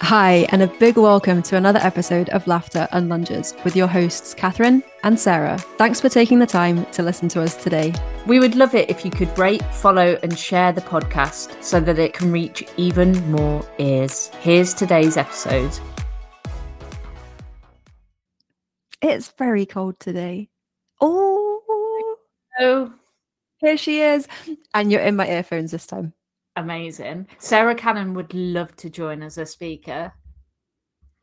Hi, and a big welcome to another episode of Laughter and Lunges with your hosts, Catherine and Sarah. Thanks for taking the time to listen to us today. We would love it if you could rate, follow, and share the podcast so that it can reach even more ears. Here's today's episode. It's very cold today. Oh, Oh, here she is. And you're in my earphones this time. Amazing. Sarah Cannon would love to join as a speaker.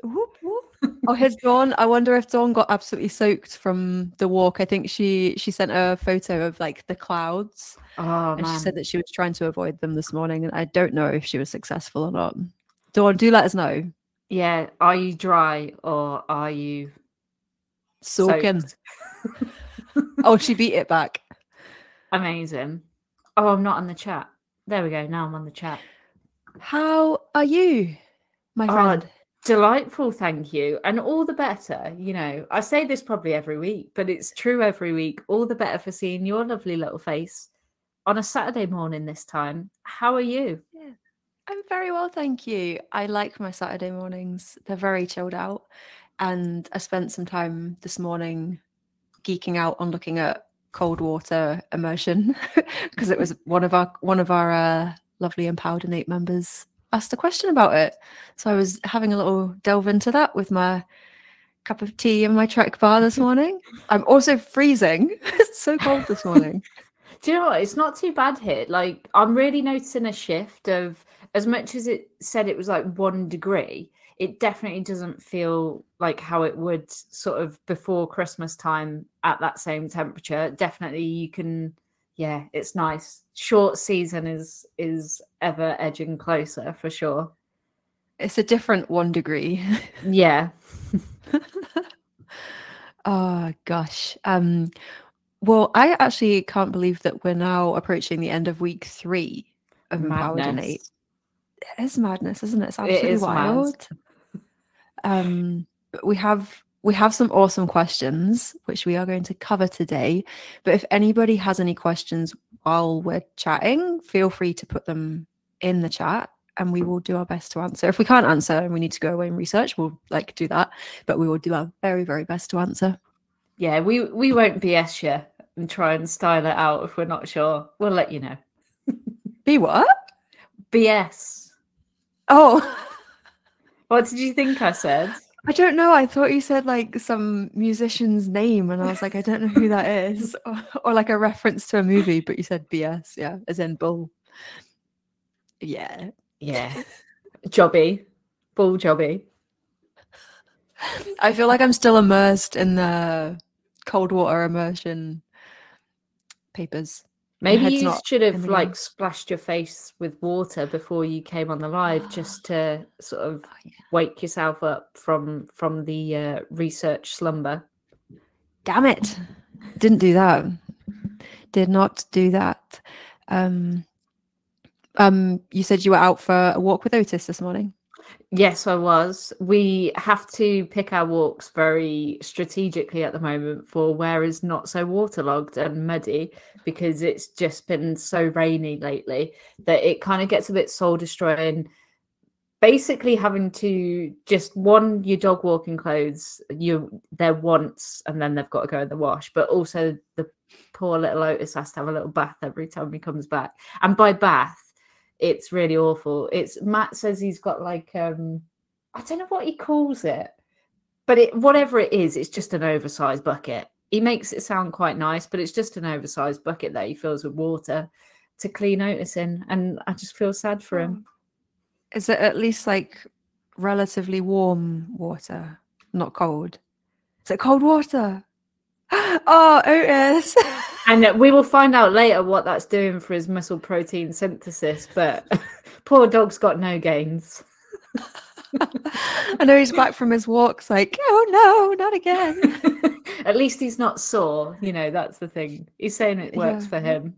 Whoop, whoop. oh, here's Dawn. I wonder if Dawn got absolutely soaked from the walk. I think she she sent a photo of like the clouds, Oh, and she said that she was trying to avoid them this morning. And I don't know if she was successful or not. Dawn, do let us know. yeah, are you dry or are you Soaking. Oh, she beat it back. Amazing. Oh, I'm not on the chat. There we go. Now I'm on the chat. How are you, my Oh, friend? Delightful, thank you. And all the better, you know. I say this probably every week, but it's true every week. All the better for seeing your lovely little face on a Saturday morning this time. How are you? I'm very well, thank you. I like my Saturday mornings. They're very chilled out. And I spent some time this morning geeking out on looking at cold water immersion because it was one of our one of our uh, lovely Empowered in 8 members asked a question about it. So I was having a little delve into that with my cup of tea in my trek bar this morning. I'm also freezing. it's so cold this morning. Do you know what? It's not too bad here. Like, I'm really noticing a shift of as much as it said it was like one degree, it definitely doesn't feel like how it would sort of before Christmas time at that same temperature. Definitely, you can, yeah, it's nice. Short season is is ever edging closer for sure. It's a different one degree. Yeah, Oh gosh. Um well, I actually can't believe that we're now approaching the end of week three of Empowered in 8. It is madness, isn't it? It's absolutely is mad. wild. Um but we have we have some awesome questions which we are going to cover today. But if anybody has any questions while we're chatting, feel free to put them in the chat and we will do our best to answer. If we can't answer and we need to go away and research, we'll like do that. But we will do our very, very best to answer. Yeah, we we won't BS you and try and style it out if we're not sure. We'll let you know. Be what? BS. Oh, What did you think I said? I don't know. I thought you said like some musician's name, and I was like, I don't know who that is, or, or like a reference to a movie. But you said BS, yeah, as in bull. Yeah, Yeah. Jobby. Bull jobby. I feel like I'm still immersed in the cold water immersion papers. Maybe you should have like splashed your face with water before you came on the live just to sort of Oh, yeah. wake yourself up from from the uh, research slumber. Damn it! Didn't do that. Did not do that. Um, um, you said you were out for a walk with Otis this morning. Yes, I was. We have to pick our walks very strategically at the moment for where is not so waterlogged and muddy because it's just been so rainy lately that it kind of gets a bit soul destroying. Basically, having to just one your dog walking clothes, you they're once and then they've got to go in the wash, but also the poor little Otis has to have a little bath every time he comes back. And by bath, it's really awful. It's Matt says he's got like um I don't know what he calls it, but it whatever it is, it's just an oversized bucket. He makes it sound quite nice, but it's just an oversized bucket that he fills with water to clean Otis in, and I just feel sad for him. Is it at least like relatively warm water, not cold? Is it cold water? Oh, Otis. And we will find out later what that's doing for his muscle protein synthesis. But poor dog's got no gains. I know he's back from his walks, like, oh no, not again. At least he's not sore. You know, that's the thing. He's saying it works Yeah. for him.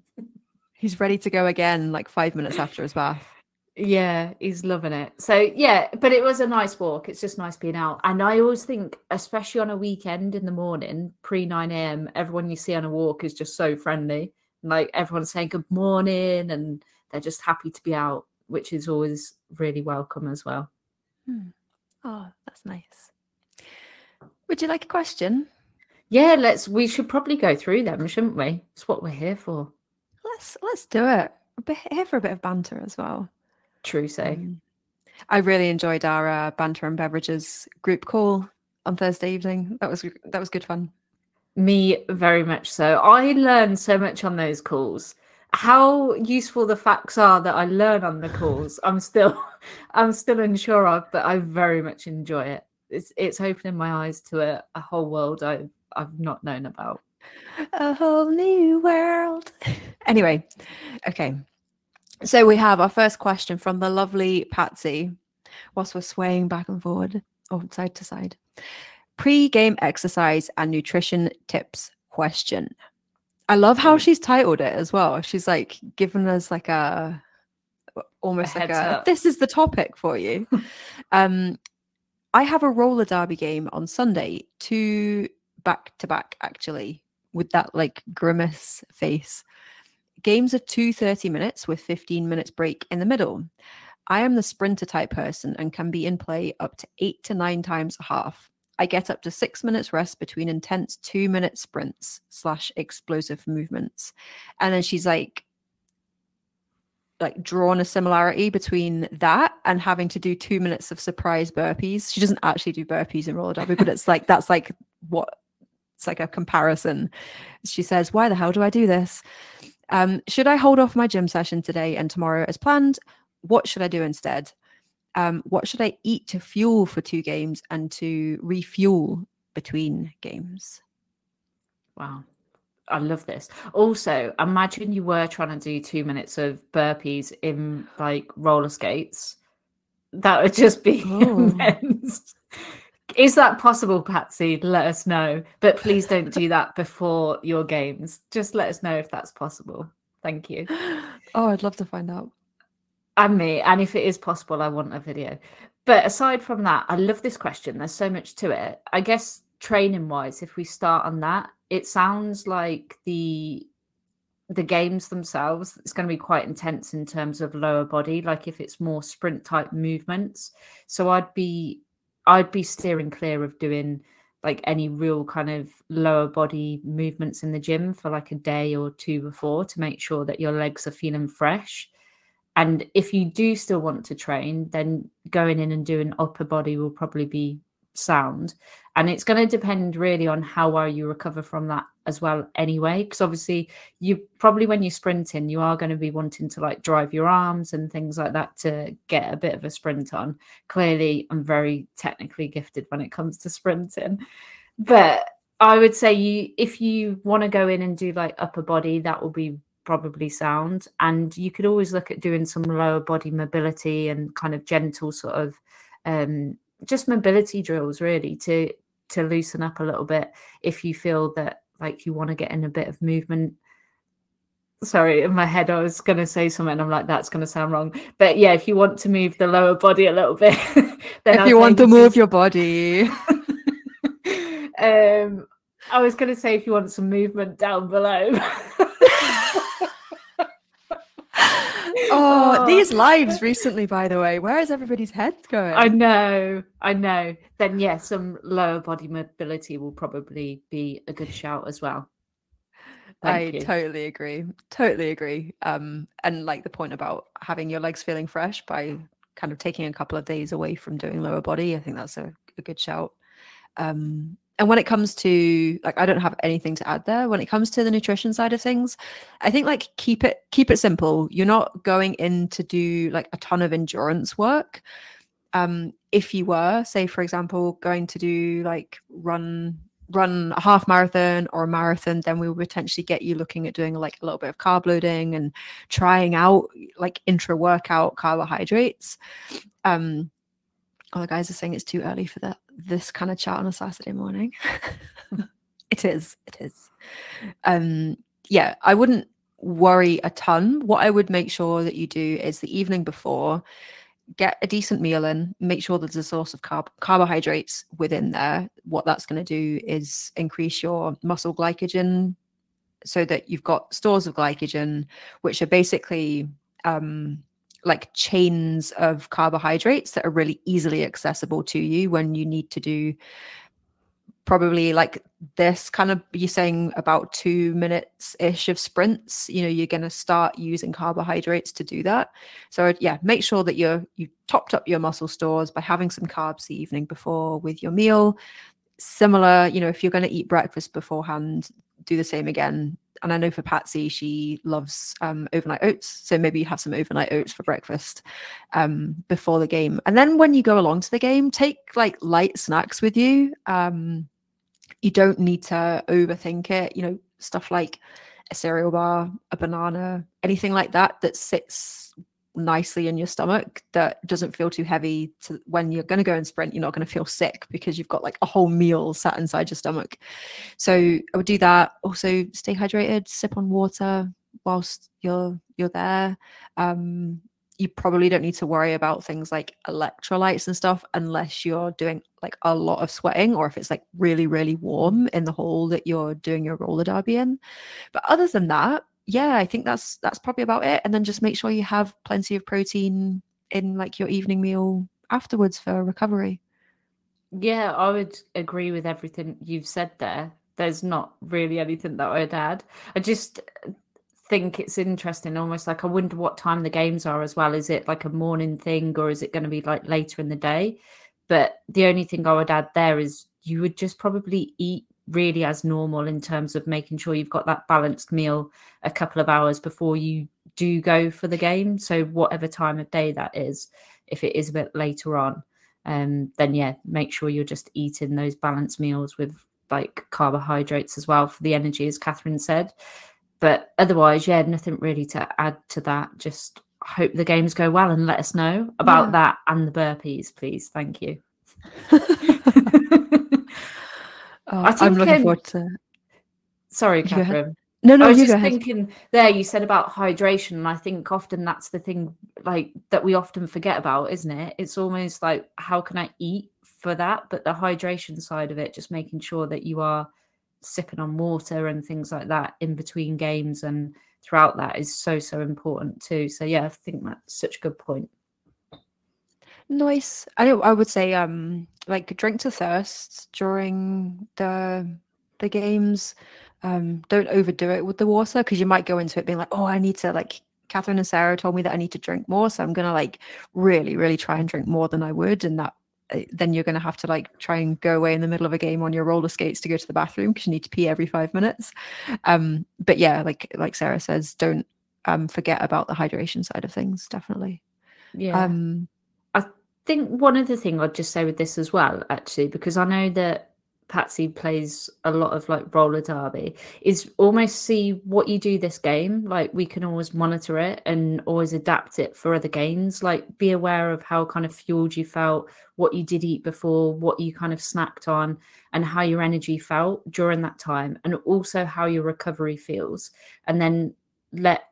He's ready to go again, like five minutes after his bath. Yeah, he's loving it. So yeah, but it was a nice walk. It's just nice being out. And I always think, especially on a weekend in the morning, pre 9 a.m., everyone you see on a walk is just so friendly. Like everyone's saying good morning and they're just happy to be out, which is always really welcome as well. Hmm. Oh, that's nice. Would you like a question? Yeah, let's. We should probably go through them, shouldn't we? It's what we're here for. Let's let's do it. We're here for a bit of banter as well. True say. Um, I really enjoyed our uh, banter and beverages group call on Thursday evening. That was that was good fun. Me very much so. I learned so much on those calls. How useful the facts are that I learn on the calls, I'm still I'm still unsure of, but I very much enjoy it. It's it's opening my eyes to a, a whole world I've I've not known about. A whole new world. Anyway, okay. So we have our first question from the lovely Patsy, whilst we're swaying back and forward or side to side. Pre-game exercise and nutrition tips question. I love how she's titled it as well. She's like given us like a almost A like a up. this is the topic for you. um I have a roller derby game on Sunday, two back to back actually, with that like grimace face. Games are two 30 minutes with 15 minutes break in the middle. I am the sprinter type person and can be in play up to eight to nine times a half. I get up to six minutes rest between intense two minute sprints slash explosive movements. And then she's like, like drawn a similarity between that and having to do two minutes of surprise burpees. She doesn't actually do burpees in roller derby, but it's like that's like what it's like a comparison. She says, Why the hell do I do this? Um, should I hold off my gym session today and tomorrow as planned? What should I do instead? Um, what should I eat to fuel for two games and to refuel between games? Wow. I love this. Also, imagine you were trying to do two minutes of burpees in like roller skates. That would just be Oh. immense. Is that possible, Patsy? Let us know. But please don't do that before your games. Just let us know if that's possible. Thank you. Oh, I'd love to find out. And me. And if it is possible, I want a video. But aside from that, I love this question. There's so much to it. I guess training wise, if we start on that, it sounds like the the games themselves it's going to be quite intense in terms of lower body like if it's more sprint type movements so i'd be i'd be steering clear of doing like any real kind of lower body movements in the gym for like a day or two before to make sure that your legs are feeling fresh. And if you do still want to train then going in and doing upper body will probably be sound. And it's going to depend really on how well you recover from that as well anyway because obviously you probably when you're sprinting you are going to be wanting to like drive your arms and things like that to get a bit of a sprint on. Clearly i'm very technically gifted when it comes to sprinting. But i would say you if you want to go in and do like upper body that will be probably sound. And you could always look at doing some lower body mobility and kind of gentle sort of um just mobility drills really to to loosen up a little bit if you feel that like you want to get in a bit of movement. Sorry in my head i was going to say something i'm like that's going to sound wrong. But yeah if you want to move the lower body a little bit then if I'd you want to move your body. um i was going to say if you want some movement down below oh, these lives recently, by the way, where is everybody's head going? I know, I know. Then yeah, some lower body mobility will probably be a good shout as well. I you. totally agree. Totally agree. Um, and like the point about having your legs feeling fresh by kind of taking a couple of days away from doing lower body, I think that's a, a good shout. Um, and when it comes to like, I don't have anything to add there. When it comes to the nutrition side of things, I think like keep it keep it simple. You're not going in to do like a ton of endurance work. Um, if you were, say for example, going to do like run run a half marathon or a marathon, then we would potentially get you looking at doing like a little bit of carb loading and trying out like intra workout carbohydrates. Um, all the guys are saying it's too early for that this kind of chat on a Saturday morning. it is. It is. Um, yeah, I wouldn't worry a ton. What I would make sure that you do is the evening before, get a decent meal in, make sure there's a source of carb- carbohydrates within there. What that's going to do is increase your muscle glycogen so that you've got stores of glycogen, which are basically um, like chains of carbohydrates that are really easily accessible to you when you need to do probably like this kind of you're saying about two minutes ish of sprints you know you're going to start using carbohydrates to do that. So yeah make sure that you're you topped up your muscle stores by having some carbs the evening before with your meal. Similar you know if you're going to eat breakfast beforehand do the same again and I know for Patsy, she loves um, overnight oats. So maybe you have some overnight oats for breakfast um, before the game. And then when you go along to the game, take like light snacks with you. Um, you don't need to overthink it. You know, stuff like a cereal bar, a banana, anything like that that sits nicely in your stomach that doesn't feel too heavy to when you're going to go and sprint you're not going to feel sick because you've got like a whole meal sat inside your stomach. So i would do that. Also stay hydrated sip on water whilst you're you're there. Um you probably don't need to worry about things like electrolytes and stuff unless you're doing like a lot of sweating or if it's like really really warm in the hole that you're doing your roller derby in. But other than that yeah, I think that's that's probably about it. And then just make sure you have plenty of protein in like your evening meal afterwards for recovery. Yeah, I would agree with everything you've said there. There's not really anything that I'd add. I just think it's interesting, almost like I wonder what time the games are as well. Is it like a morning thing or is it going to be like later in the day? But the only thing I would add there is you would just probably eat really as normal in terms of making sure you've got that balanced meal a couple of hours before you do go for the game. So whatever time of day that is, if it is a bit later on, um, then yeah, make sure you're just eating those balanced meals with like carbohydrates as well for the energy, as Catherine said. But otherwise, yeah, nothing really to add to that. Just hope the games go well and let us know about yeah. that and the burpees, please. Thank you. Oh, I am looking um, forward to. Sorry, Catherine. No, no, I was just thinking there. You said about hydration, and I think often that's the thing like that we often forget about, isn't it? It's almost like how can I eat for that, but the hydration side of it, just making sure that you are sipping on water and things like that in between games and throughout that is so so important too. So yeah, I think that's such a good point. Nice. I know. I would say, um, like drink to thirst during the the games. Um, don't overdo it with the water because you might go into it being like, oh, I need to like. Catherine and Sarah told me that I need to drink more, so I'm gonna like really, really try and drink more than I would, and that eh, then you're going to have to like try and go away in the middle of a game on your roller skates to go to the bathroom because you need to pee every five minutes um but yeah like like sarah says don't um forget about the hydration side of things definitely yeah um think one other thing I'd just say with this as well, actually, because I know that Patsy plays a lot of like roller derby, is almost see what you do this game. Like we can always monitor it and always adapt it for other games. Like be aware of how kind of fueled you felt, what you did eat before, what you kind of snacked on, and how your energy felt during that time, and also how your recovery feels. And then let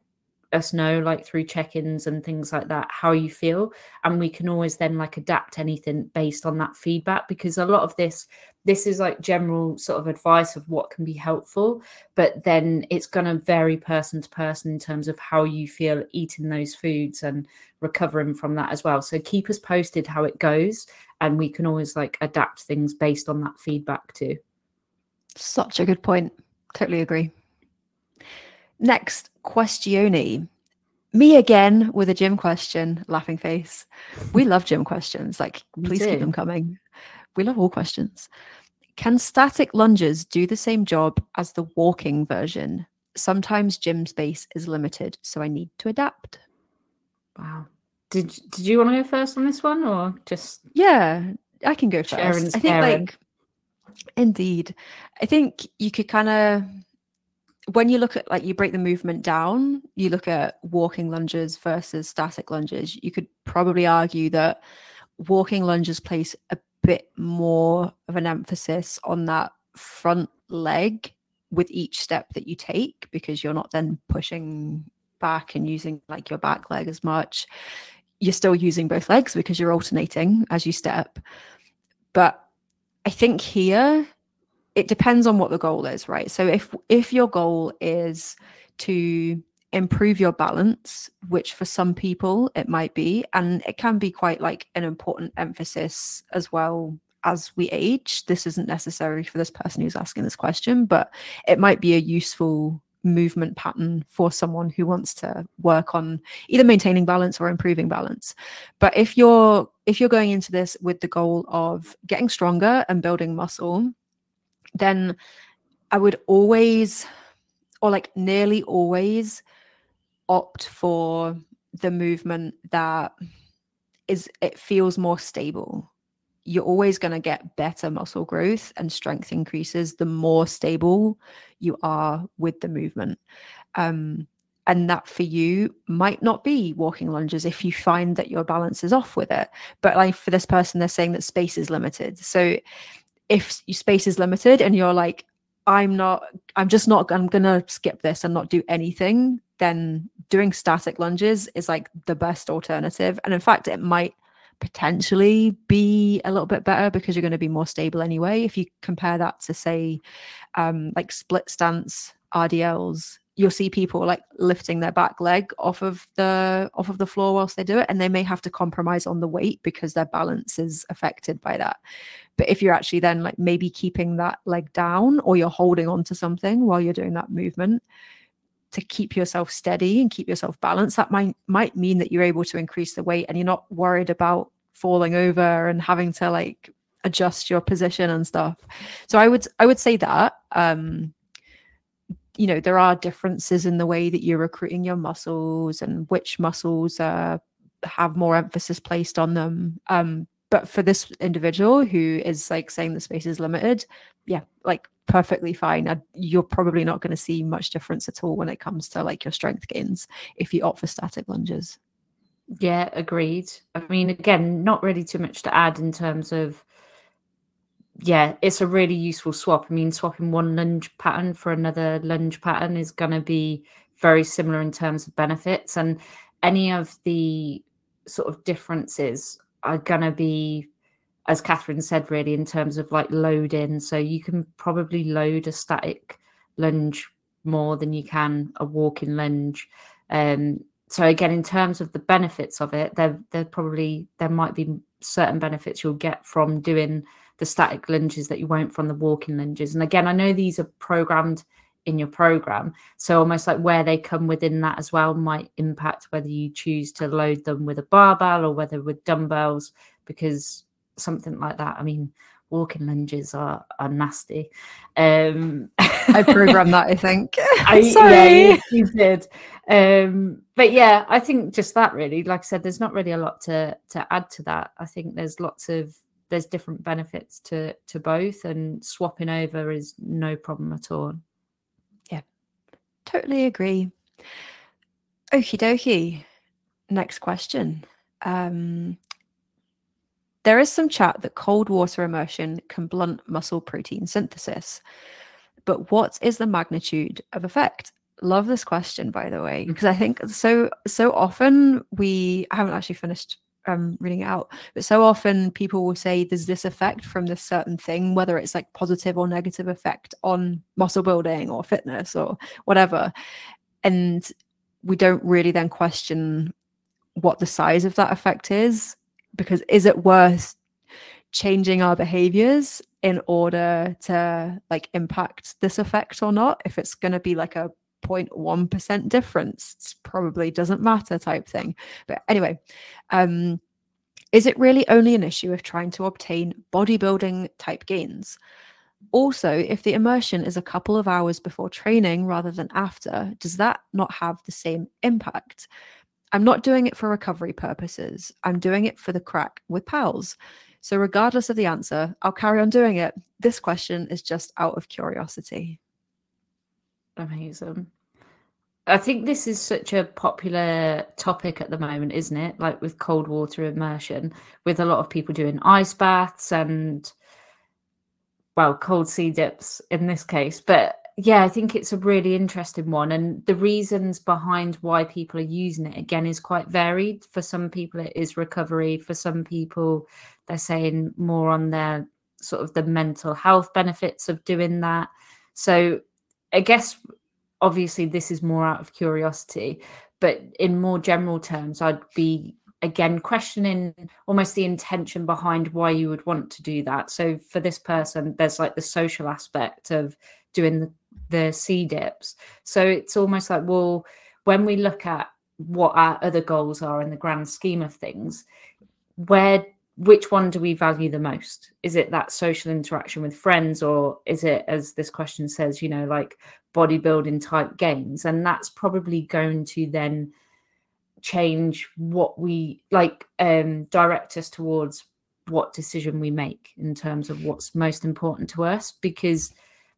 us know like through check-ins and things like that how you feel and we can always then like adapt anything based on that feedback because a lot of this this is like general sort of advice of what can be helpful but then it's going to vary person to person in terms of how you feel eating those foods and recovering from that as well. So keep us posted how it goes and we can always like adapt things based on that feedback too. Such a good point. Totally agree Next, questione. Me again with a gym question, laughing face. We love gym questions. Like, please keep them coming. We love all questions. Can static lunges do the same job as the walking version? Sometimes gym space is limited, so I need to adapt. Wow. Did did you want to go first on this one or just Yeah, I can go first. I think like indeed. I think you could kind of when you look at like you break the movement down, you look at walking lunges versus static lunges, you could probably argue that walking lunges place a bit more of an emphasis on that front leg with each step that you take because you're not then pushing back and using like your back leg as much. You're still using both legs because you're alternating as you step. But I think here it depends on what the goal is right so if if your goal is to improve your balance, which for some people it might be, and it can be quite like an important emphasis as well as we age. This isn't necessary for this person who's asking this question, but it might be a useful movement pattern for someone who wants to work on either maintaining balance or improving balance but if you're if you're going into this with the goal of getting stronger and building muscle then i would always or like nearly always opt for the movement that is it feels more stable you're always going to get better muscle growth and strength increases the more stable you are with the movement. Um, and that for you might not be walking lunges if you find that your balance is off with it. But like for this person, they're saying that space is limited. So if space is limited and you're like, I'm not, I'm just not, I'm to skip this and not do anything, then doing static lunges is like the best alternative. And in fact, it might potentially be a little bit better because you're going to be more stable anyway. If you compare that to say um, like split stance RDLs, you'll see people like lifting their back leg off of the off of the floor whilst they do it, and they may have to compromise on the weight because their balance is affected by that. But if you're actually then like maybe keeping that leg down or you're holding on to something while you're doing that movement, to keep yourself steady and keep yourself balanced that might might mean that you're able to increase the weight and you're not worried about falling over and having to like adjust your position and stuff so i would i would say that um you know there are differences in the way that you're recruiting your muscles and which muscles uh, have more emphasis placed on them um but for this individual who is like saying the space is limited yeah like perfectly fine. I, you're probably not going to see much difference at all when it comes to like your strength gains if you opt for static lunges. Yeah, agreed. I mean, again, not really too much to add in terms of, yeah, it's a really useful swap. I mean, swapping one lunge pattern for another lunge pattern is going to be very similar in terms of benefits. And any of the sort of differences are going to be as Catherine said, really in terms of like loading. So you can probably load a static lunge more than you can a walking lunge. Um, so again, in terms of the benefits of it, there there probably there might be certain benefits you'll get from doing the static lunges that you won't from the walking lunges. And again, I know these are programmed in your program, so almost like where they come within that as well might impact whether you choose to load them with a barbell or whether with dumbbells, because something like that. I mean, walking lunges are are nasty. Um, I programmed that, I think. I, Sorry, yeah, you, you did. Um, but yeah, I think just that really. Like I said, there's not really a lot to to add to that. I think there's lots of there's different benefits to to both, and swapping over is no problem at all. Yeah, totally agree. Okie dokie. Next question. Um, there is some chat that cold water immersion can blunt muscle protein synthesis. But what is the magnitude of effect? Love this question, by the way, because mm. I think so so often we I haven't actually finished um, reading it out, but so often people will say there's this effect from this certain thing, whether it's like positive or negative effect on muscle building or fitness or whatever, and we don't really then question what the size of that effect is because is it worth changing our behaviors in order to like impact this effect or not if it's going to be like a 0.1% difference probably doesn't matter type thing but anyway um is it really only an issue of trying to obtain bodybuilding type gains also if the immersion is a couple of hours before training rather than after does that not have the same impact I'm not doing it for recovery purposes. I'm doing it for the craic with pals. So, regardless of the answer, I'll carry on doing it. This question is just out of curiosity. Amazing. I think this is such a popular topic at the moment, isn't it? Like with cold water immersion, with a lot of people doing ice baths and, well, cold sea dips in this case. But yeah, I think it's a really interesting one. And the reasons behind why people are using it again is quite varied. For some people, it is recovery. For some people, they're saying more on their sort of the mental health benefits of doing that. So I guess obviously this is more out of curiosity, but in more general terms, I'd be again questioning almost the intention behind why you would want to do that. So for this person, there's like the social aspect of doing the, the sea dips. So it's almost like, well, when we look at what our other goals are in the grand scheme of things, where which one do we value the most? Is it that social interaction with friends, or is it, as this question says, you know, like bodybuilding type games? And that's probably going to then change what we like, um, direct us towards what decision we make in terms of what's most important to us. Because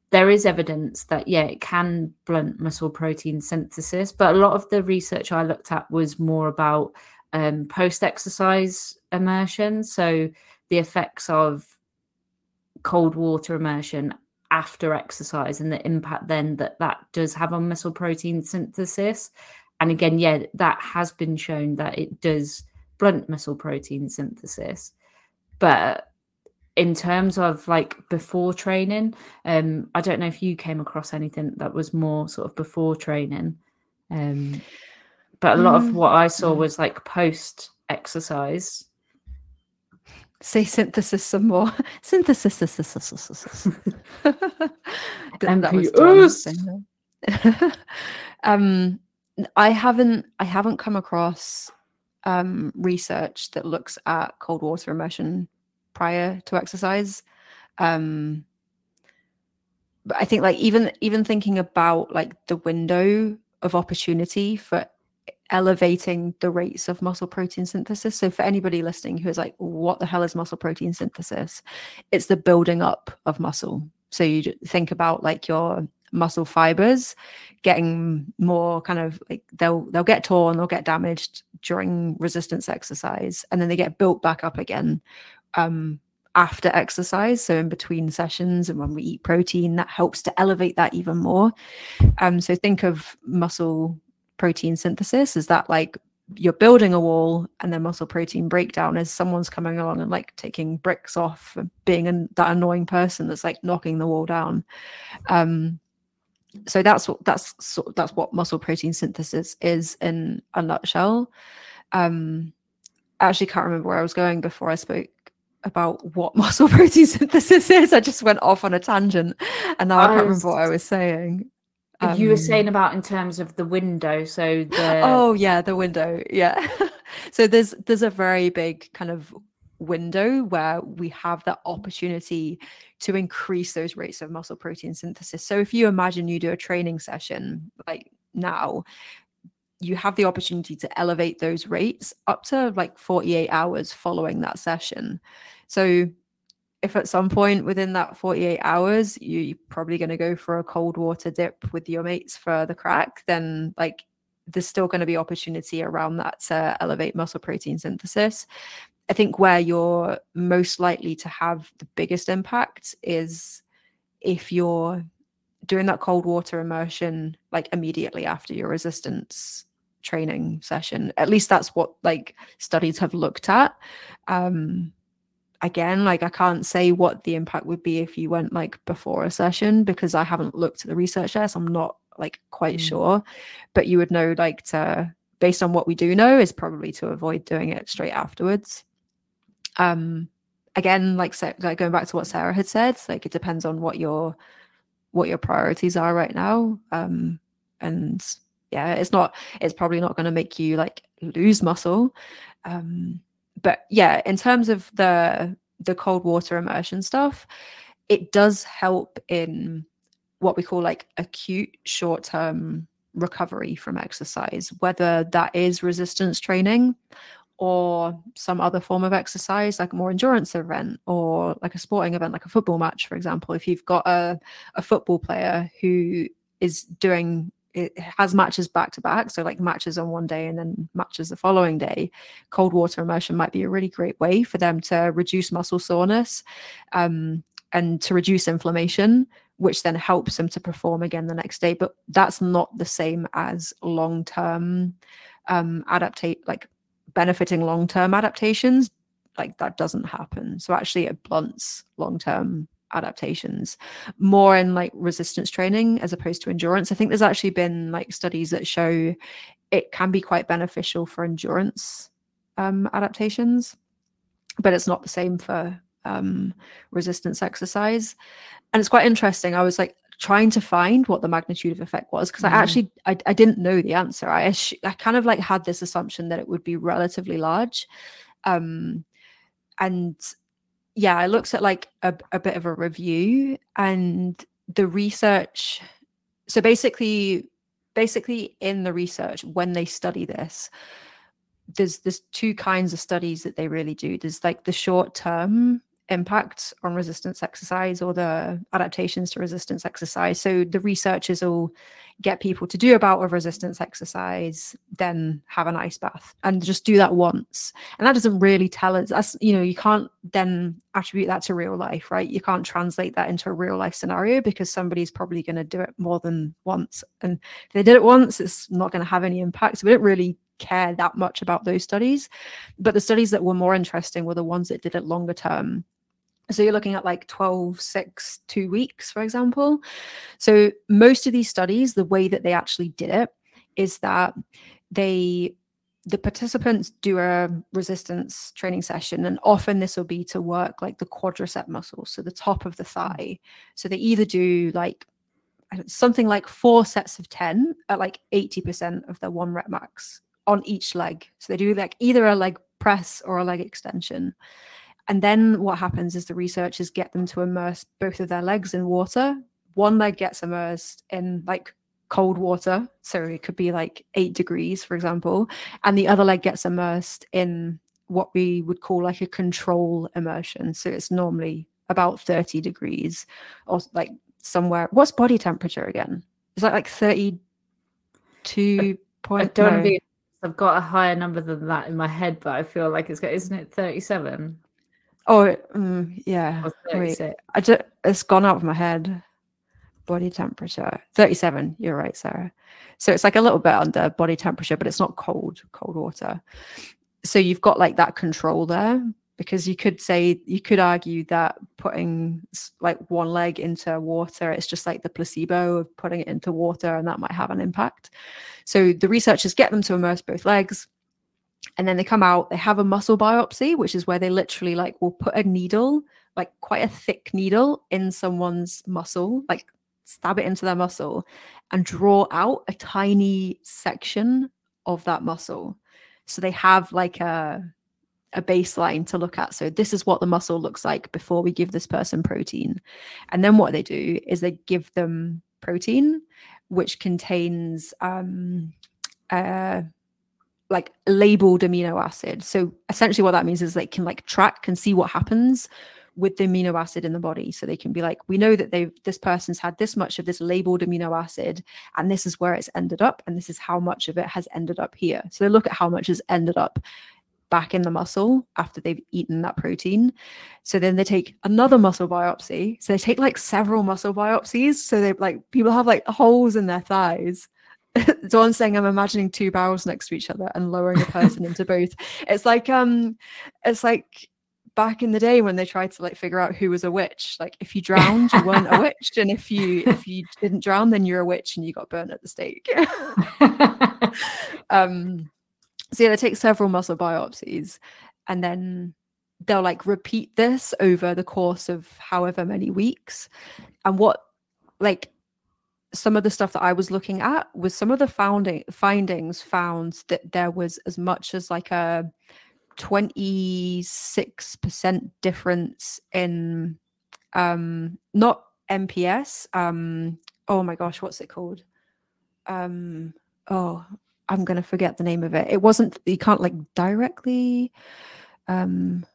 there is evidence that, yeah, it can blunt muscle protein synthesis, but a lot of the research I looked at was more about um, post exercise immersion. So the effects of cold water immersion after exercise and the impact then that that does have on muscle protein synthesis. And again, yeah, that has been shown that it does blunt muscle protein synthesis. But in terms of like before training, um, I don't know if you came across anything that was more sort of before training. Um, but a lot mm. of what I saw was like post exercise. Say synthesis some more. synthesis. that was um, I haven't. I haven't come across um, research that looks at cold water immersion prior to exercise. Um, but I think like even even thinking about like the window of opportunity for elevating the rates of muscle protein synthesis. So, for anybody listening who is like, what the hell is muscle protein synthesis? It's the building up of muscle. So, you think about like your muscle fibers getting more kind of like they'll they'll get torn they'll get damaged during resistance exercise and then they get built back up again um after exercise so in between sessions and when we eat protein that helps to elevate that even more um so think of muscle protein synthesis? Is that like you're building a wall and then muscle protein breakdown is someone's coming along and like taking bricks off being an, that annoying person that's like knocking the wall down? Um so that's what that's that's what muscle protein synthesis is in a nutshell. Um i actually can't remember where i was going before i spoke about what muscle protein synthesis is. I just went off on a tangent and now i, I can't remember what i was saying um, you were saying about in terms of the window so the oh yeah the window yeah. So there's there's a very big kind of window where we have the opportunity to increase those rates of muscle protein synthesis. So if you imagine you do a training session like now you have the opportunity to elevate those rates up to like 48 hours following that session. So if at some point within that 48 hours you, are probably going to go for a cold water dip with your mates for the craic then like there's still going to be opportunity around that to elevate muscle protein synthesis. I think where you're most likely to have the biggest impact is if you're doing that cold water immersion like immediately after your resistance training session. At least that's what like studies have looked at. Um again like i can't say what the impact would be if you went like before a session because i haven't looked at the research there so i'm not like quite mm. sure. But you would know like to based on what we do know is probably to avoid doing it straight afterwards. Um again like, so, like going back to what sarah had said like it depends on what your what your priorities are right now. Um and yeah it's not it's probably not going to make you like lose muscle. Um but yeah, in terms of the the cold water immersion stuff, it does help in what we call like acute short term recovery from exercise, whether that is resistance training or some other form of exercise, like a more endurance event or like a sporting event, like a football match, for example. If you've got a, a football player who is doing it has matches back to back so like matches on one day and then matches the following day cold water immersion might be a really great way for them to reduce muscle soreness um, and to reduce inflammation which then helps them to perform again the next day but that's not the same as long term um adaptate like benefiting long term adaptations like that doesn't happen. So actually it blunts long term adaptations more in like resistance training as opposed to endurance. I think there's actually been like studies that show it can be quite beneficial for endurance um, adaptations but it's not the same for um, resistance exercise. And it's quite interesting i was like trying to find what the magnitude of effect was because mm. i actually I, I didn't know the answer. I i kind of like had this assumption that it would be relatively large um and yeah i looked at like a, a bit of a review and the research so basically basically in the research when they study this there's there's two kinds of studies that they really do. There's like the short term impact on resistance exercise or the adaptations to resistance exercise. So the researchers will get people to do a bout of resistance exercise, then have an ice bath and just do that once. And that doesn't really tell us, that's, you know, you can't then attribute that to real life, right? You can't translate that into a real life scenario because somebody's probably going to do it more than once. And if they did it once, it's not going to have any impact. So we don't really care that much about those studies. But the studies that were more interesting were the ones that did it longer term. So you're looking at like 12, 6, two weeks, for example. So most of these studies, the way that they actually did it is that they the participants do a resistance training session and often this will be to work like the quadricep muscles so the top of the hmm. thigh so they either do like something like four sets of 10 at like 80% of their one rep max on each leg so they do like either a leg press or a leg extension and then what happens is the researchers get them to immerse both of their legs in water. One leg gets immersed in like cold water. So it could be like eight degrees, for example. And the other leg gets immersed in what we would call like a control immersion. So it's normally about 30 degrees or like somewhere. What's body temperature again? Is that like 32 point? I don't no. be, I've got a higher number than that in my head, but I feel like it's got, isn't it 37? Oh, mm, yeah. Wait, I just it's gone out of my head. Body temperature, thirty-seven. You're right, Sarah. So it's like a little bit under body temperature, but it's not cold, cold water. So you've got like that control there, because you could say you could argue that putting like one leg into water, it's just like the placebo of putting it into water, and that might have an impact. So the researchers get them to immerse both legs and then they come out they have a muscle biopsy which is where they literally like will put a needle like quite a thick needle in someone's muscle like stab it into their muscle and draw out a tiny section of that muscle. So they have like a a baseline to look at. So this is what the muscle looks like before we give this person protein. And then what they do is they give them protein which contains um uh like labeled amino acid. So essentially what that means is they can like track and see what happens with the amino acid in the body. So they can be like, we know that they this person's had this much of this labeled amino acid, and this is where it's ended up, and this is how much of it has ended up here. So they look at how much has ended up back in the muscle after they've eaten that protein. So then they take another muscle biopsy. So they take like several muscle biopsies. So they like people have like holes in their thighs Dawn's saying I'm imagining two barrels next to each other and lowering a person into both. It's like um it's like back in the day when they tried to like figure out who was a witch. Like if you drowned, you weren't a witch. And if you if you didn't drown, then you're a witch and you got burnt at the stake. um so yeah, they take several muscle biopsies and then they'll like repeat this over the course of however many weeks. And what like some of the stuff that I was looking at was some of the founding findings found that there was as much as like a 26% difference in um not MPS um oh my gosh what's it called? Um oh I'm going to forget the name of it. It wasn't you can't like directly um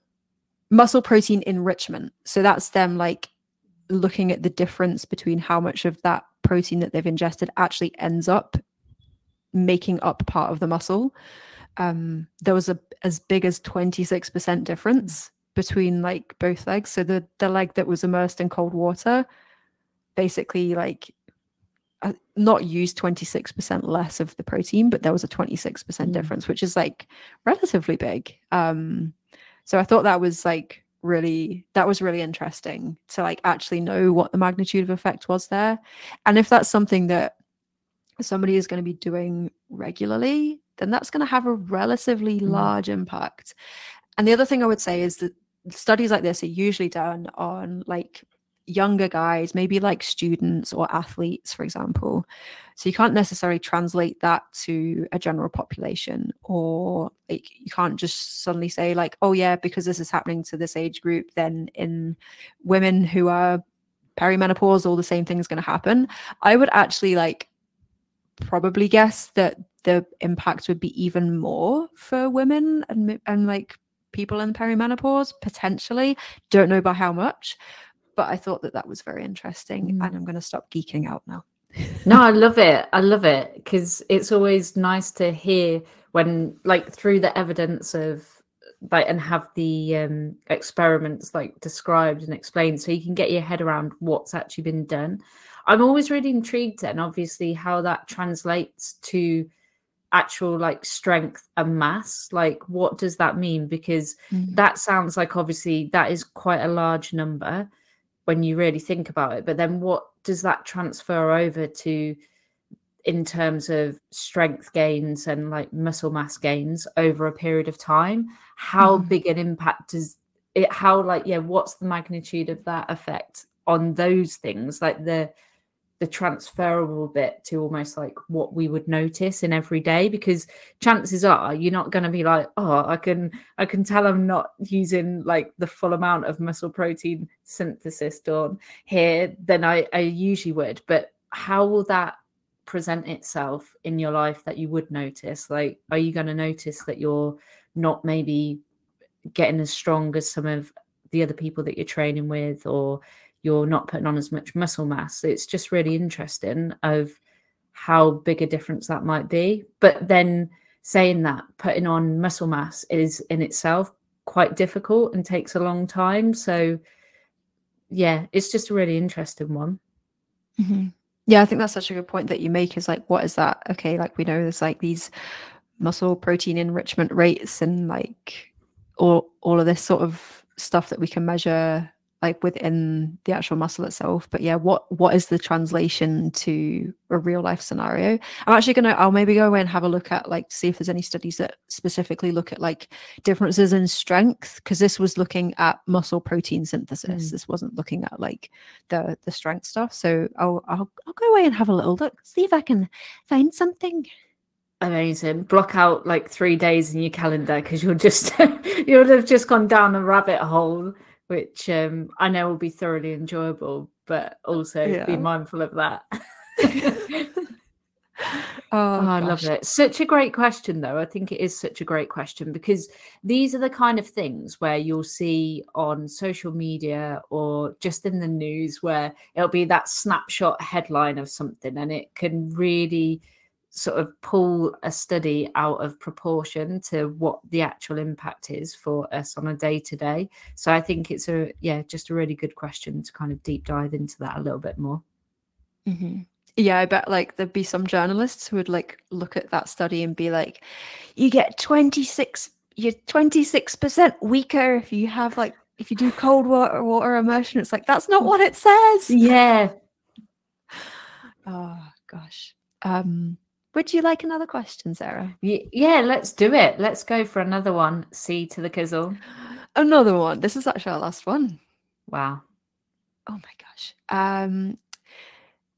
muscle protein enrichment. So that's them like looking at the difference between how much of that protein that they've ingested actually ends up making up part of the muscle. Um, there was a as big as 26% difference between like both legs. So the the leg that was immersed in cold water basically like uh, not used 26% less of the protein, but there was a 26% mm. difference, which is like relatively big. Um, so I thought that was like really that was really interesting to like actually know what the magnitude of effect was there and if that's something that somebody is going to be doing regularly then that's going to have a relatively Mm. large impact and the other thing i would say is that studies like this are usually done on like younger guys maybe like students or athletes for example. So you can't necessarily translate that to a general population or like you can't just suddenly say like oh yeah because this is happening to this age group then in women who are perimenopausal the same thing is going to happen. I would actually like probably guess that the impact would be even more for women and and like people in perimenopause potentially. Don't know by how much but i thought that that was very interesting Mm. and i'm going to stop geeking out now. No i love it. I love it because it's always nice to hear when like through the evidence of like and have the um experiments like described and explained so you can get your head around what's actually been done. I'm always really intrigued and obviously how that translates to actual like strength and mass. Like what does that mean? Because that sounds like obviously that is quite a large number when you really think about it but then what does that transfer over to in terms of strength gains and like muscle mass gains over a period of time how Mhm. big an impact does it how like yeah what's the magnitude of that effect on those things like the the transferable bit to almost like what we would notice in every day because chances are you're not going to be like oh i can i can tell i'm not using like the full amount of muscle protein synthesis done here than i i usually would. But how will that present itself in your life that you would notice? Like are you going to notice that you're not maybe getting as strong as some of the other people that you're training with or you're not putting on as much muscle mass it's just really interesting of how big a difference that might be but then saying that putting on muscle mass is in itself quite difficult and takes a long time so yeah it's just a really interesting one Mhm. Yeah, I think that's such a good point that you make is like, what is that? Okay, like we know there's like these muscle protein enrichment rates and like all all of this sort of stuff that we can measure like within the actual muscle itself. But yeah, what what is the translation to a real life scenario? I'm actually gonna I'll maybe go away and have a look at like see if there's any studies that specifically look at like differences in strength because this was looking at muscle protein synthesis. Mm. This wasn't looking at like the the strength stuff. So I'll I'll I'll go away and have a little look, see if I can find something. amazing block out like three days in your calendar because you'll just you'll have just gone down a rabbit hole which um i know will be thoroughly enjoyable but also be mindful of that Oh, Oh, I love it. Such a great question, though. I think it is such a great question because these are the kind of things where you'll see on social media or just in the news where it'll be that snapshot headline of something and it can really sort of pull a study out of proportion to what the actual impact is for us on a day to day. So I think it's a, yeah, just a really good question to kind of deep dive into that a little bit more. Mhm. Yeah, I bet like there'd be some journalists who would like look at that study and be like, you get 26, you're 26% weaker if you have like, if you do cold water water immersion. It's like, that's not what it says. Yeah. Oh, gosh. Um, would you like another question, Sarah? Y- Yeah, let's do it. Let's go for another one. C to the kizzle. Another one. This is actually our last one. Wow. Oh my gosh. Um,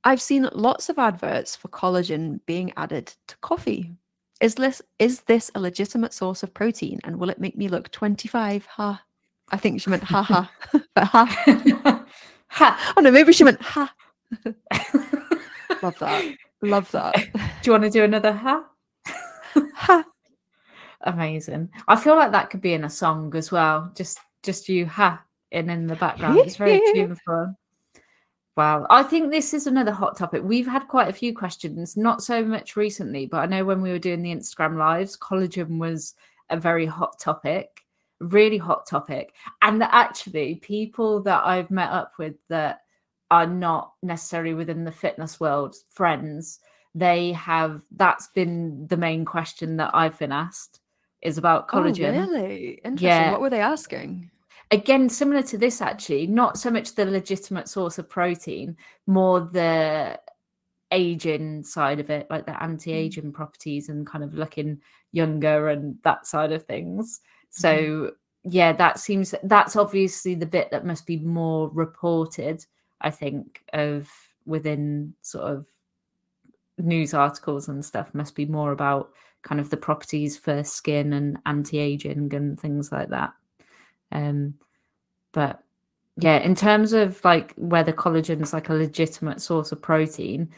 I've seen lots of adverts for collagen being added to coffee. Is this is this a legitimate source of protein and will it make me look 25? Ha. I think she meant ha ha. but ha. ha. Oh no, maybe she meant ha. Love that. Love that. Do you want to do another ha? ha. Amazing. I feel like that could be in a song as well. Just just you ha in in the background. It's very tuneful. Wow. I think this is another hot topic. We've had quite a few questions, not so much recently, but I know when we were doing the Instagram lives, collagen was a very hot topic, really hot topic. And that actually, people that I've met up with that are not necessarily within the fitness world, friends, they have that's been the main question that I've been asked is about Oh, collagen. really? Interesting. Yeah. What were they asking? again similar to this actually not so much the legitimate source of protein more the aging side of it like the anti-aging mm. properties and kind of looking younger and that side of things so mm. yeah that seems that's obviously the bit that must be more reported i think of within sort of news articles and stuff must be more about kind of the properties for skin and anti-aging and things like that. Um but yeah in terms of like whether collagen is like a legitimate source of protein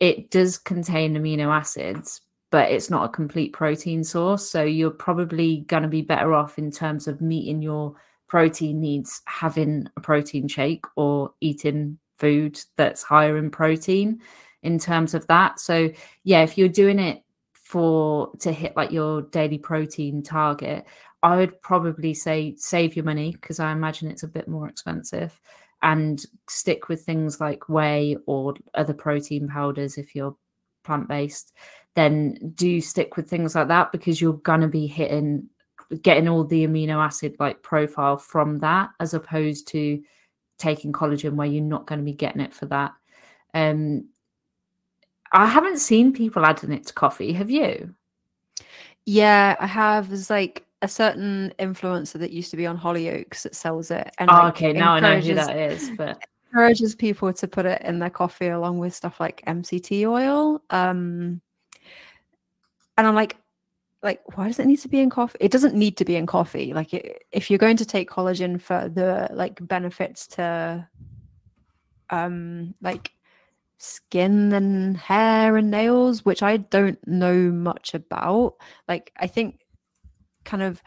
it does contain amino acids but it's not a complete protein source so you're probably going to be better off in terms of meeting your protein needs having a protein shake or eating food that's higher in protein in terms of that so yeah if you're doing it for to hit like your daily protein target, I would probably say save your money because I imagine it's a bit more expensive and stick with things like whey or other protein powders if you're plant based. Then do stick with things like that because you're gonna be hitting getting all the amino acid like profile from that as opposed to taking collagen where you're not going to be getting it for that. Um, I haven't seen people adding it to coffee. Have you? Yeah, I have. There's like a certain influencer that used to be on Hollyoaks that sells it. And oh, like, okay, now I know who that is. But encourages people to put it in their coffee along with stuff like MCT oil. Um, and I'm like, like, why does it need to be in coffee? It doesn't need to be in coffee. Like, it, if you're going to take collagen for the like benefits to, um, like skin and hair and nails, which I don't know much about. Like, I think kind of,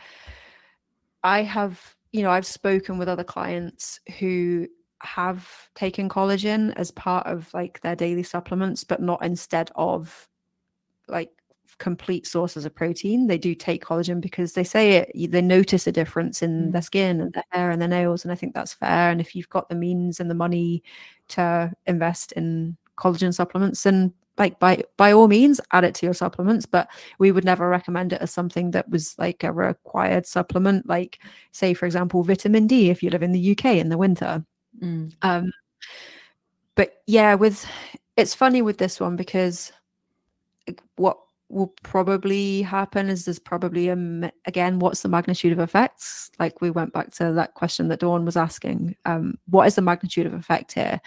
I have, you know, I've spoken with other clients who have taken collagen as part of like their daily supplements, but not instead of like complete sources of protein. They do take collagen because they say it, they notice a difference in their mm. skin and their hair and their nails. And I think that's fair. And if you've got the means and the money to invest in collagen supplements and like by by all means add it to your supplements but we would never recommend it as something that was like a required supplement like say for example vitamin d if you live in the uk in the winter mm. um but yeah with it's funny with this one because what will probably happen is there's probably a again what's the magnitude of effects? Like we went back to that question that dawn was asking um, what is the magnitude of effect here?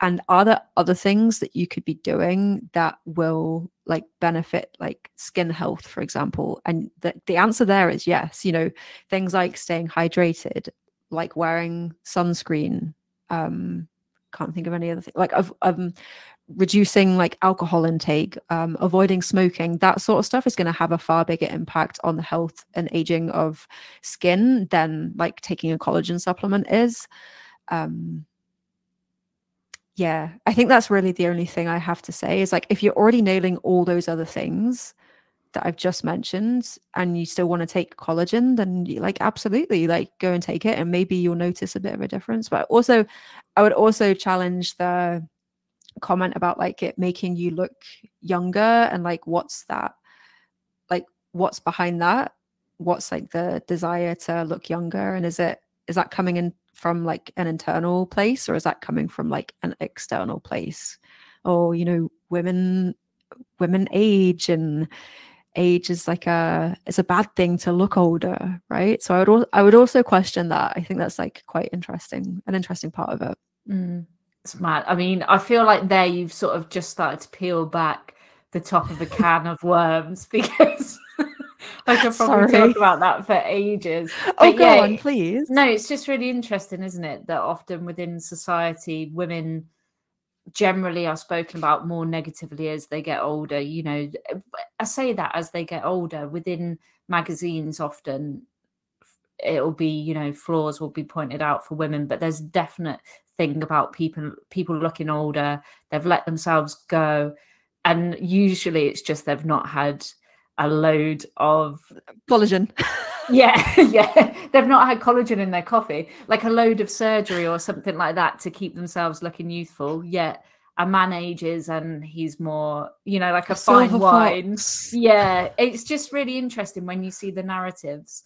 And are there other things that you could be doing that will like benefit like skin health for example? And the, the answer there is yes you know things like staying hydrated like wearing sunscreen um can't think of any other thing like of um reducing like alcohol intake, um, avoiding smoking, that sort of stuff is going to have a far bigger impact on the health and aging of skin than like taking a collagen supplement is. Um, yeah, I think that's really the only thing I have to say is like if you're already nailing all those other things that I've just mentioned and you still want to take collagen, then like absolutely like go and take it and maybe you'll notice a bit of a difference. But also I would also challenge the comment about like it making you look younger and like what's that like what's behind that? What's like the desire to look younger? And is it is that coming in from like an internal place or is that coming from like an external place? Or you know women women age and age is like a it's a bad thing to look older right? So i would i would also question that. I think that's like quite interesting an interesting part of it. Mm. It's mad. I mean, I feel like there you've sort of just started to peel back the top of a can of worms because I could probably Sorry. talk about that for ages. Oh, but oh, go yeah, on, please. No, it's just really interesting, isn't it? That often within society, women generally are spoken about more negatively as they get older. You know, I say that as they get older within magazines, often it'll be you know flaws will be pointed out for women but there's definite thing about people people looking older. They've let themselves go. And usually it's just they've not had a load of collagen. Yeah yeah. They've not had collagen in their coffee. Like a load of surgery or something like that to keep themselves looking youthful. Yet a man ages and he's more you know like a, a fine wine. fox. yeah it's just really interesting when you see the narratives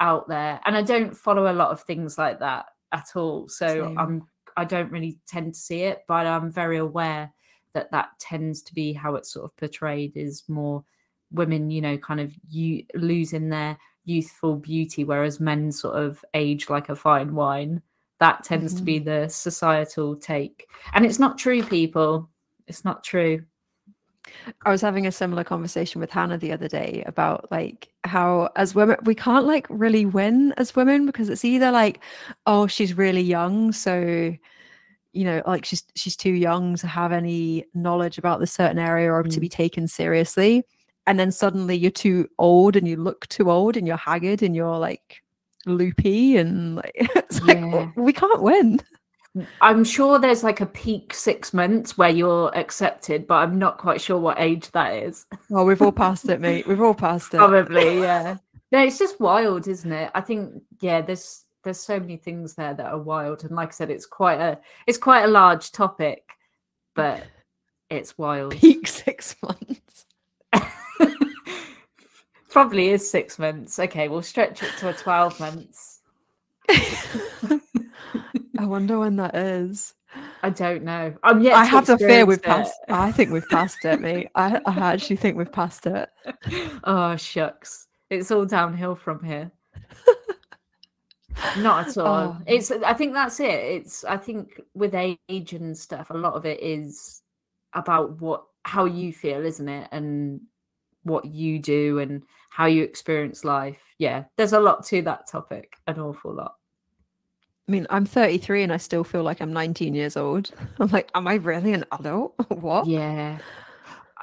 out there, and I don't follow a lot of things like that at all. So Same. I'm I don't really tend to see it, but I'm very aware that that tends to be how it's sort of portrayed is more women, you know, kind of you losing their youthful beauty, whereas men sort of age like a fine wine. That tends to be mm-hmm. the societal take, and it's not true, people. It's not true. I was having a similar conversation with Hannah the other day about like how as women we can't like really win as women because it's either like oh she's really young so you know like she's she's too young to have any knowledge about the certain area or to Mm. be taken seriously and then suddenly you're too old and you look too old and you're haggard and you're like loopy and like it's like Yeah. we can't win I'm sure there's like a peak six months where you're accepted, but I'm not quite sure what age that is. well we've all passed it mate we've all passed it Probably, yeah. No, it's just wild, isn't it? I think, yeah, there's there's so many things there that are wild, and like I said, it's quite a it's quite a large topic, but it's wild. peak six months Probably is six months. Okay, we'll stretch it to a twelve months. I wonder when that is. I don't know. I'm yet. I have the fear we've experience passed. I think we've passed it, mate. I, I actually think we've passed it. it. oh shucks, it's all downhill from here. Not at all. Oh. It's. I think that's it. It's. I think with age and stuff, a lot of it is about what how you feel, isn't it, and what you do and how you experience life. Yeah, there's a lot to that topic. An awful lot. I mean, I'm 33 and I still feel like I'm 19 years old. I'm like, am I really an adult? what? Yeah.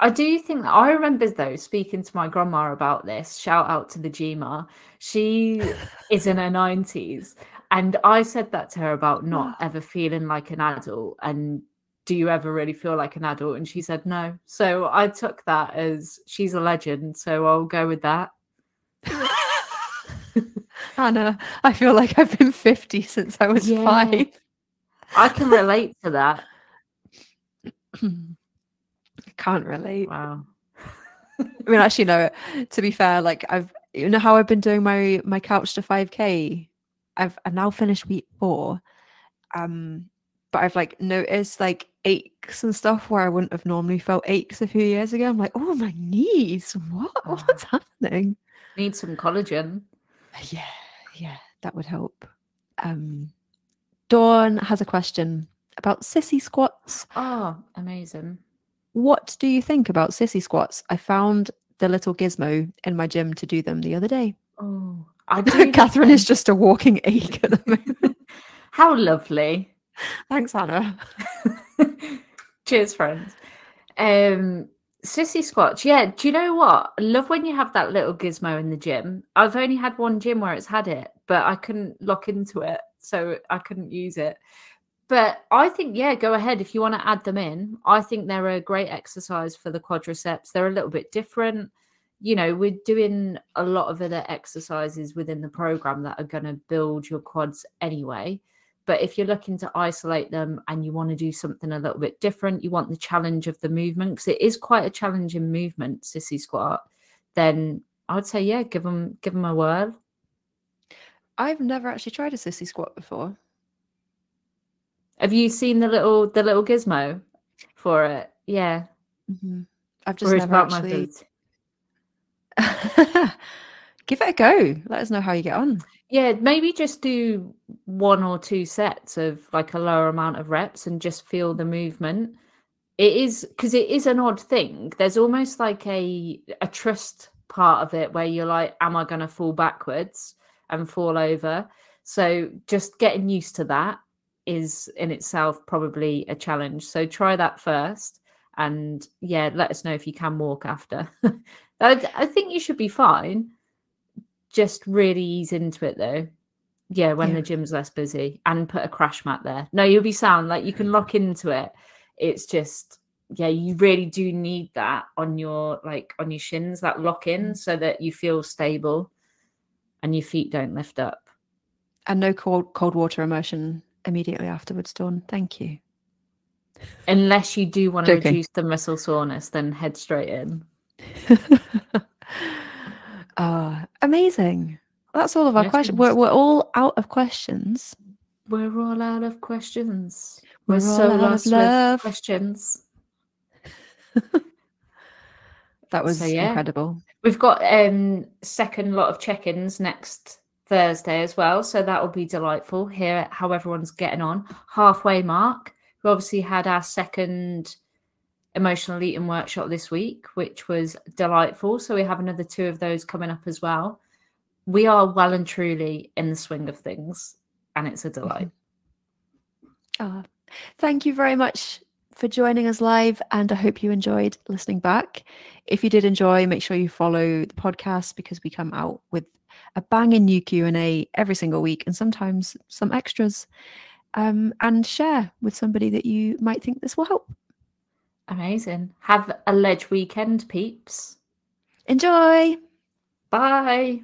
I do think that I remember though speaking to my grandma about this. Shout out to the Gma. She is in her 90s. And I said that to her about not ever feeling like an adult. And do you ever really feel like an adult? And she said no. So I took that as she's a legend. So I'll go with that. Anna, I feel like I've been 50 since I was Yeah. five. I can relate to that. Can't relate. Wow. I mean, actually, no. To be fair, like I've, you know, how I've been doing my my couch to 5k. I've I've now finished week four, um, but I've like noticed like aches and stuff where I wouldn't have normally felt aches a few years ago. I'm like, oh my knees, what? What's ah. happening? Need some collagen. Uh, yeah, yeah, that would help. Um, Dawn has a question about sissy squats. Oh, amazing. What do you think about sissy squats? I found the little gizmo in my gym to do them the other day. Oh, I do. Catherine is just a walking ache at the moment. How lovely. Thanks, Hannah. Cheers, friends. Um, sissy squats. Yeah. Do you know what? I love when you have that little gizmo in the gym. I've only had one gym where it's had it, but I couldn't lock into it, so I couldn't use it. But I think, yeah, go ahead if you want to add them in. I think they're a great exercise for the quadriceps. They're a little bit different. You know, we're doing a lot of other exercises within the program that are going to build your quads anyway. But if you're looking to isolate them and you want to do something a little bit different, you want the challenge of the movement because it is quite a challenging movement, sissy squat. Then I would say, yeah, give them give them a whirl. I've never actually tried a sissy squat before. Have you seen the little the little gizmo for it? Yeah, mm-hmm. I've just or never actually. Give it a go. Let us know how you get on. Yeah, maybe just do one or two sets of like a lower amount of reps and just feel the movement. It is because it is an odd thing. There's almost like a a trust part of it where you're like, am I going to fall backwards and fall over? So just getting used to that is in itself probably a challenge. So try that first, and yeah, let us know if you can walk after. I think you should be fine. Just really ease into it though. Yeah, when Yeah. the gym's less busy and put a crash mat there. No, you'll be sound like you can mm. lock into it. It's just yeah, you really do need that on your like on your shins, that lock in mm. so that you feel stable and your feet don't lift up. And no cold cold water immersion immediately afterwards, Dawn. Thank you. Unless you do want to reduce the muscle soreness, then head straight in. Ah, amazing. that's all of our questions. We're, we're all out of questions. We're all out of questions. We're, We're, so out of lost with questions. That was So, yeah. incredible. We've got um second lot of check-ins next Thursday as well, so that will be delightful. Hear how everyone's getting on. Halfway mark. We obviously had our second emotional eating workshop this week, which was delightful. So we have another two of those coming up as well. We are well and truly in the swing of things, and it's a delight. Ah, thank you very much for joining us live, and I hope you enjoyed listening back. If you did enjoy, make sure you follow the podcast because we come out with a banging new Q and A every single week, and sometimes some extras. Um, and share with somebody that you might think this will help. Amazing. Have a ledge weekend, peeps. Enjoy. Bye.